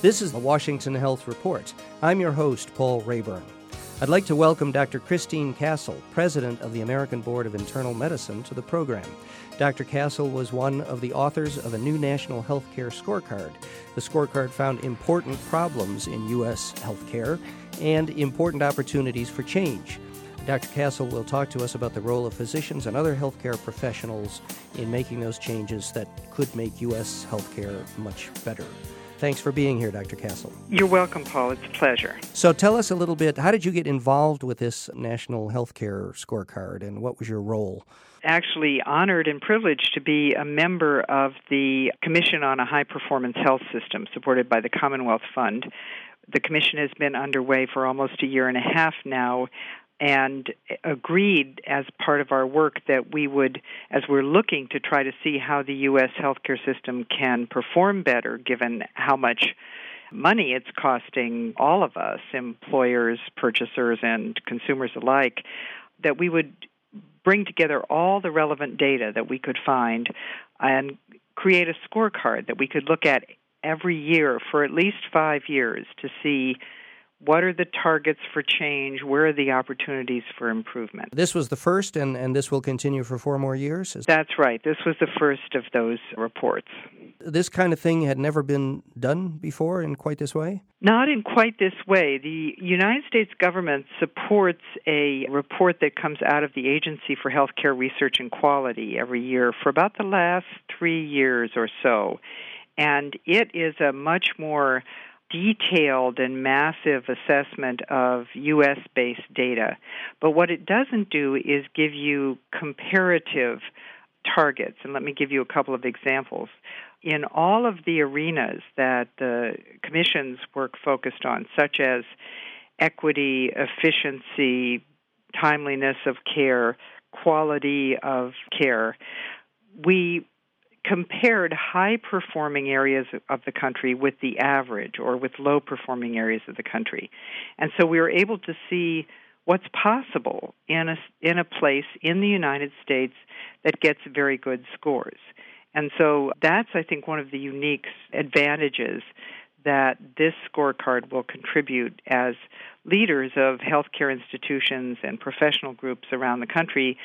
This is the Washington Health Report. I'm your host, Paul Raeburn. I'd like to welcome Dr. Christine Cassel, President of the American Board of Internal Medicine, to the program. Dr. Cassel was one of the authors of a new national healthcare scorecard. The scorecard found important problems in U.S. healthcare and important opportunities for change. Dr. Cassel will talk to us about the role of physicians and other healthcare professionals in making those changes that could make U.S. healthcare much better. Thanks for being here, Dr. Cassel. You're welcome, Paul. It's a pleasure. So tell us a little bit how did you get involved with this National Healthcare Scorecard and what was your role? Actually, honored and privileged to be a member of the Commission on a High Performance Health System supported by the Commonwealth Fund. The commission has been underway for almost a year and a half now and agreed as part of our work that we would, as we're looking to try to see how the U.S. healthcare system can perform better given how much money it's costing all of us, employers, purchasers, and consumers alike, that we would bring together all the relevant data that we could find and create a scorecard that we could look at every year for at least five years to see what are the targets for change? Where are the opportunities for improvement? This was the first, and, and this will continue for four more years? That's right. This was the first of those reports. This kind of thing had never been done before in quite this way? Not in quite this way. The United States government supports a report that comes out of the Agency for Healthcare Research and Quality every year for about the last three years or so. And it is a much more detailed and massive assessment of US based data. But what it doesn't do is give you comparative targets. And let me give you a couple of examples. In all of the arenas that the Commission's work focused on, such as equity, efficiency, timeliness of care, quality of care, we compared high performing areas of the country with the average or with low performing areas of the country. And so we were able to see what's possible in a, in a place in the United States that gets very good scores. And so that's, I think, one of the unique advantages that this scorecard will contribute as leaders of healthcare institutions and professional groups around the country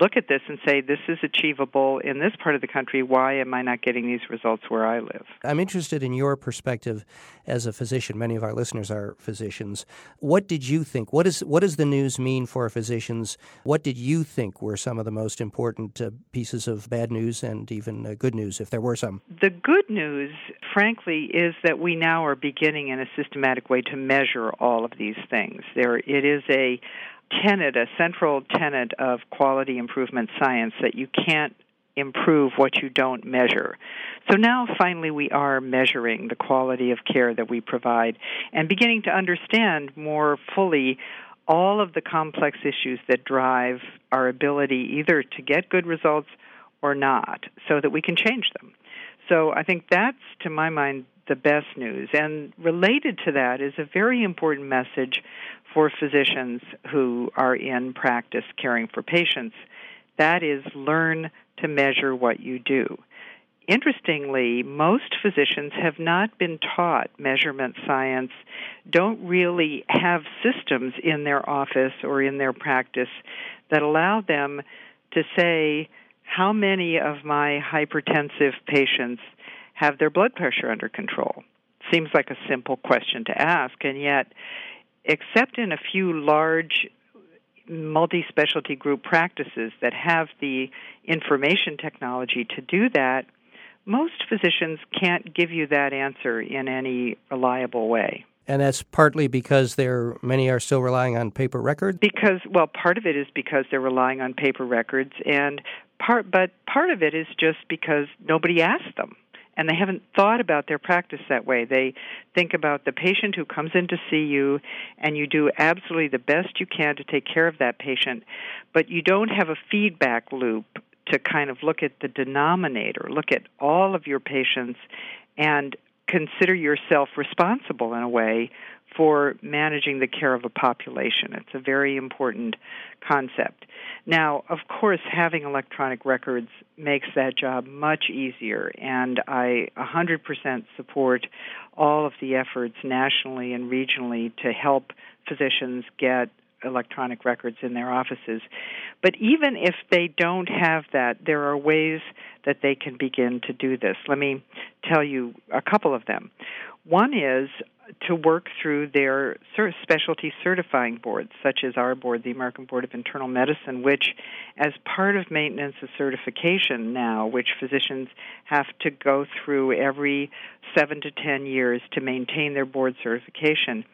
look at this and say, this is achievable in this part of the country. Why am I not getting these results where I live? I'm interested in your perspective as a physician. Many of our listeners are physicians. What did you think? What, is, what does the news mean for physicians? What did you think were some of the most important uh, pieces of bad news and even uh, good news, if there were some? The good news, frankly, is that we now are beginning in a systematic way to measure all of these things. There, it is a tenet, a central tenet of quality improvement science that you can't improve what you don't measure. So now finally we are measuring the quality of care that we provide and beginning to understand more fully all of the complex issues that drive our ability either to get good results or not so that we can change them. So I think that's, to my mind, the best news. And related to that is a very important message for physicians who are in practice caring for patients. That is, learn to measure what you do. Interestingly, most physicians have not been taught measurement science, don't really have systems in their office or in their practice that allow them to say, how many of my hypertensive patients have their blood pressure under control? Seems like a simple question to ask, and yet, except in a few large multi specialty group practices that have the information technology to do that, most physicians can't give you that answer in any reliable way. And that's partly because there many are still relying on paper records. Because well, part of it is because they're relying on paper records, and part but part of it is just because nobody asked them and they haven't thought about their practice that way. They think about the patient who comes in to see you, and you do absolutely the best you can to take care of that patient, but you don't have a feedback loop to kind of look at the denominator, look at all of your patients, and consider yourself responsible in a way for managing the care of a population. It's a very important concept. Now, of course, having electronic records makes that job much easier, and I 100% support all of the efforts nationally and regionally to help physicians get electronic records in their offices. But even if they don't have that, there are ways that they can begin to do this. Let me tell you a couple of them. One is to work through their specialty certifying boards, such as our board, the American Board of Internal Medicine, which, as part of maintenance of certification now, which physicians have to go through every seven to ten years to maintain their board certification,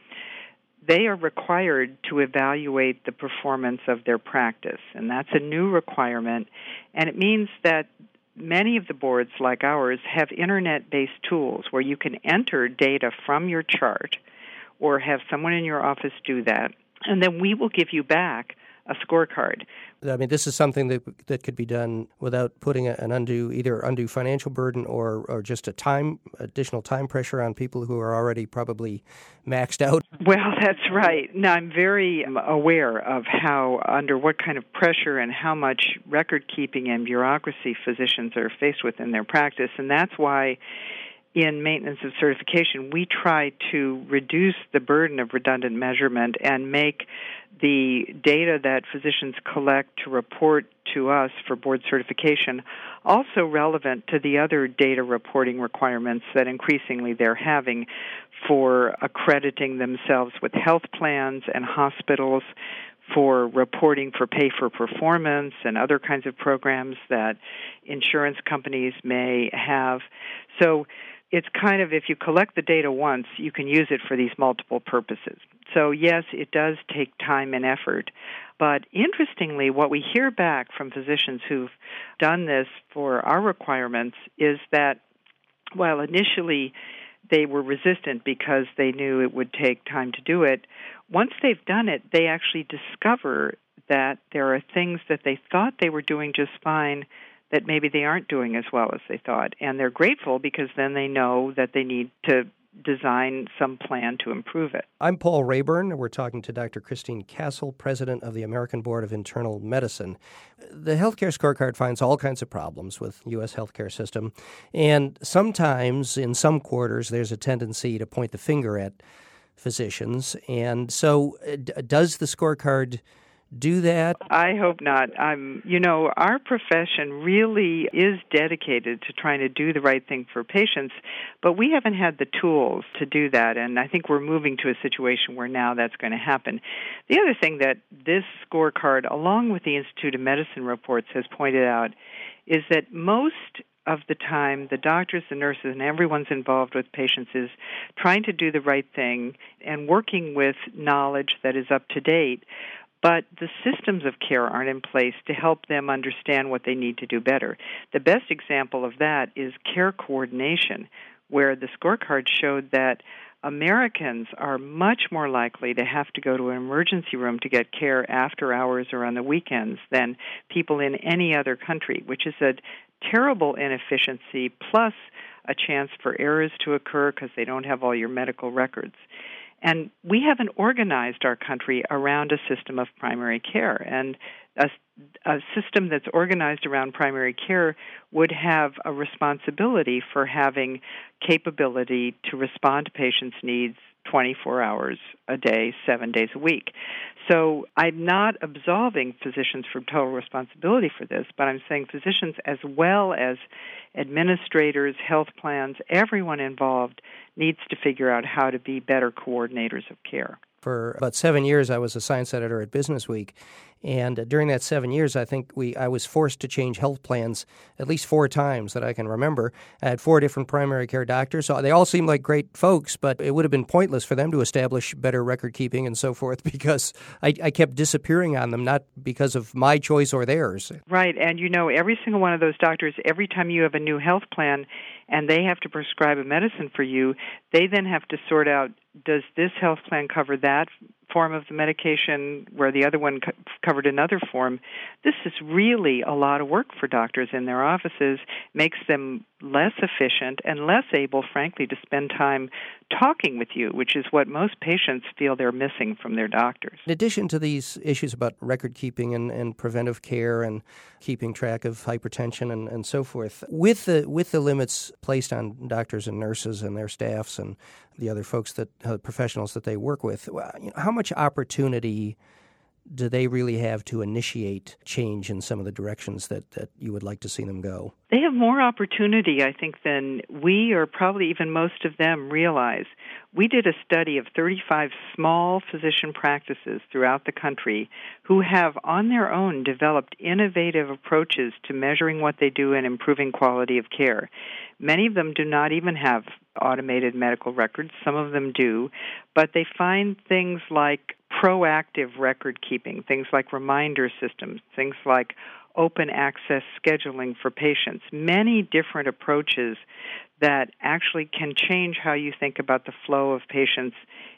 they are required to evaluate the performance of their practice. And that's a new requirement. And it means that many of the boards, like ours, have internet based tools where you can enter data from your chart or have someone in your office do that. And then we will give you back a scorecard. I mean, this is something that that could be done without putting an undue either undue financial burden or or just a time additional time pressure on people who are already probably maxed out. Well, that's right. Now, I'm very um, aware of how under what kind of pressure and how much record keeping and bureaucracy physicians are faced with in their practice, and that's why in maintenance of certification, we try to reduce the burden of redundant measurement and make the data that physicians collect to report to us for board certification also relevant to the other data reporting requirements that increasingly they're having for accrediting themselves with health plans and hospitals for reporting for pay for performance and other kinds of programs that insurance companies may have. So it's kind of if you collect the data once, you can use it for these multiple purposes. So, yes, it does take time and effort. But interestingly, what we hear back from physicians who've done this for our requirements is that while initially they were resistant because they knew it would take time to do it, once they've done it, they actually discover that there are things that they thought they were doing just fine that maybe they aren't doing as well as they thought. And they're grateful because then they know that they need to design some plan to improve it. I'm Paul Raeburn. We're talking to Dr. Christine Cassel, president of the American Board of Internal Medicine. The healthcare scorecard finds all kinds of problems with U.S. healthcare system, and sometimes in some quarters there's a tendency to point the finger at physicians. And so, uh, does the scorecard do that? I hope not. I'm, you know, our profession really is dedicated to trying to do the right thing for patients, but we haven't had the tools to do that, and I think we're moving to a situation where now that's going to happen. The other thing that this scorecard, along with the Institute of Medicine reports, has pointed out is that most of the time, the doctors, the nurses, and everyone's involved with patients is trying to do the right thing and working with knowledge that is up to date but the systems of care aren't in place to help them understand what they need to do better. The best example of that is care coordination, where the scorecard showed that Americans are much more likely to have to go to an emergency room to get care after hours or on the weekends than people in any other country, which is a terrible inefficiency plus a chance for errors to occur because they don't have all your medical records. And we haven't organized our country around a system of primary care. And a, a, system that's organized around primary care would have a responsibility for having capability to respond to patients' needs 24 hours a day, seven days a week. So I'm not absolving physicians from total responsibility for this, but I'm saying physicians as well as administrators, health plans, everyone involved needs to figure out how to be better coordinators of care. For about seven years, I was a science editor at Business Week, and uh, during that seven years, I think we I was forced to change health plans at least four times that I can remember. I had four different primary care doctors. So they all seemed like great folks, but it would have been pointless for them to establish better record keeping and so forth because I, I kept disappearing on them, not because of my choice or theirs. Right, and you know, every single one of those doctors, every time you have a new health plan and they have to prescribe a medicine for you, they then have to sort out does this health plan cover that form of the medication where the other one co- covered another form. This is really a lot of work for doctors in their offices, makes them less efficient and less able, frankly, to spend time talking with you, which is what most patients feel they're missing from their doctors. In addition to these issues about record keeping and, and preventive care and keeping track of hypertension and, and so forth, with the with the limits placed on doctors and nurses and their staffs and the other folks that uh, professionals that they work with, how much opportunity do they really have to initiate change in some of the directions that, that you would like to see them go? They have more opportunity, I think, than we or probably even most of them realize. We did a study of 35 small physician practices throughout the country who have, on their own, developed innovative approaches to measuring what they do and improving quality of care. Many of them do not even have automated medical records, some of them do, but they find things like proactive record keeping, things like reminder systems, things like open access scheduling for patients, many different approaches that actually can change how you think about the flow of patients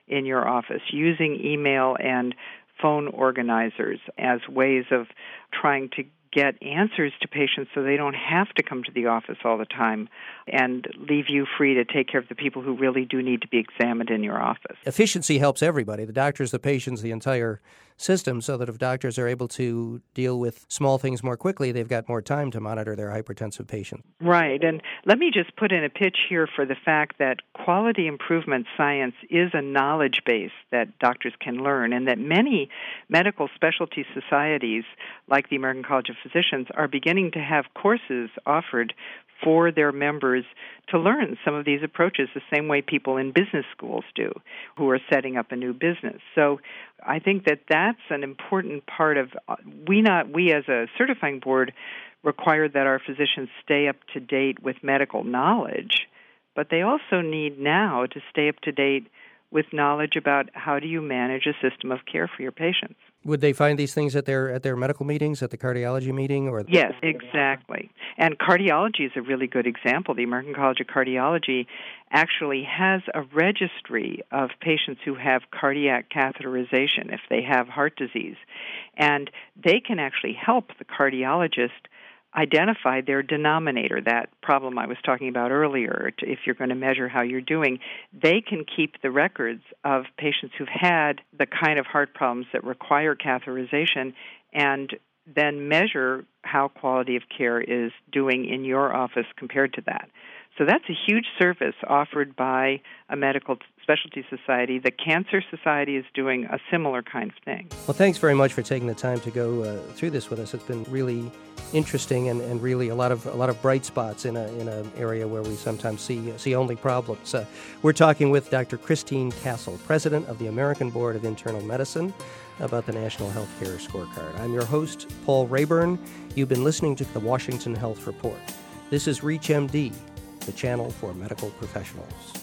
in your office using email and phone organizers as ways of trying to get answers to patients so they don't have to come to the office all the time and leave you free to take care of the people who really do need to be examined in your office. Efficiency helps everybody the doctors, the patients, the entire system, so that if doctors are able to deal with small things more quickly, they've got more time to monitor their hypertensive patients. Right. And let me just put in a pitch here for the fact that quality improvement science is a knowledge base that doctors can learn, and that many medical specialty societies, like the American College of physicians are beginning to have courses offered for their members to learn some of these approaches the same way people in business schools do who are setting up a new business. So I think that that's an important part of uh, we not we as a certifying board require that our physicians stay up to date with medical knowledge, but they also need now to stay up to date with knowledge about how do you manage a system of care for your patients. Would they find these things at their at their medical meetings, at the cardiology meeting, or yes, exactly. And cardiology is a really good example. The American College of Cardiology actually has a registry of patients who have cardiac catheterization if they have heart disease, and they can actually help the cardiologist identify their denominator, that problem I was talking about earlier. If you're going to measure how you're doing, they can keep the records of patients who've had the kind of heart problems that require catheterization and then measure how quality of care is doing in your office compared to that. So that's a huge service offered by a medical specialty society. The Cancer Society is doing a similar kind of thing. Well, thanks very much for taking the time to go uh, through this with us. It's been really interesting and, and really a lot of a lot of bright spots in a in an area where we sometimes see see only problems. Uh, we're talking with Dr. Christine Cassel, president of the American Board of Internal Medicine, about the National Healthcare Scorecard. I'm your host, Paul Raeburn. You've been listening to the Washington Health Report. This is ReachMD the channel for medical professionals.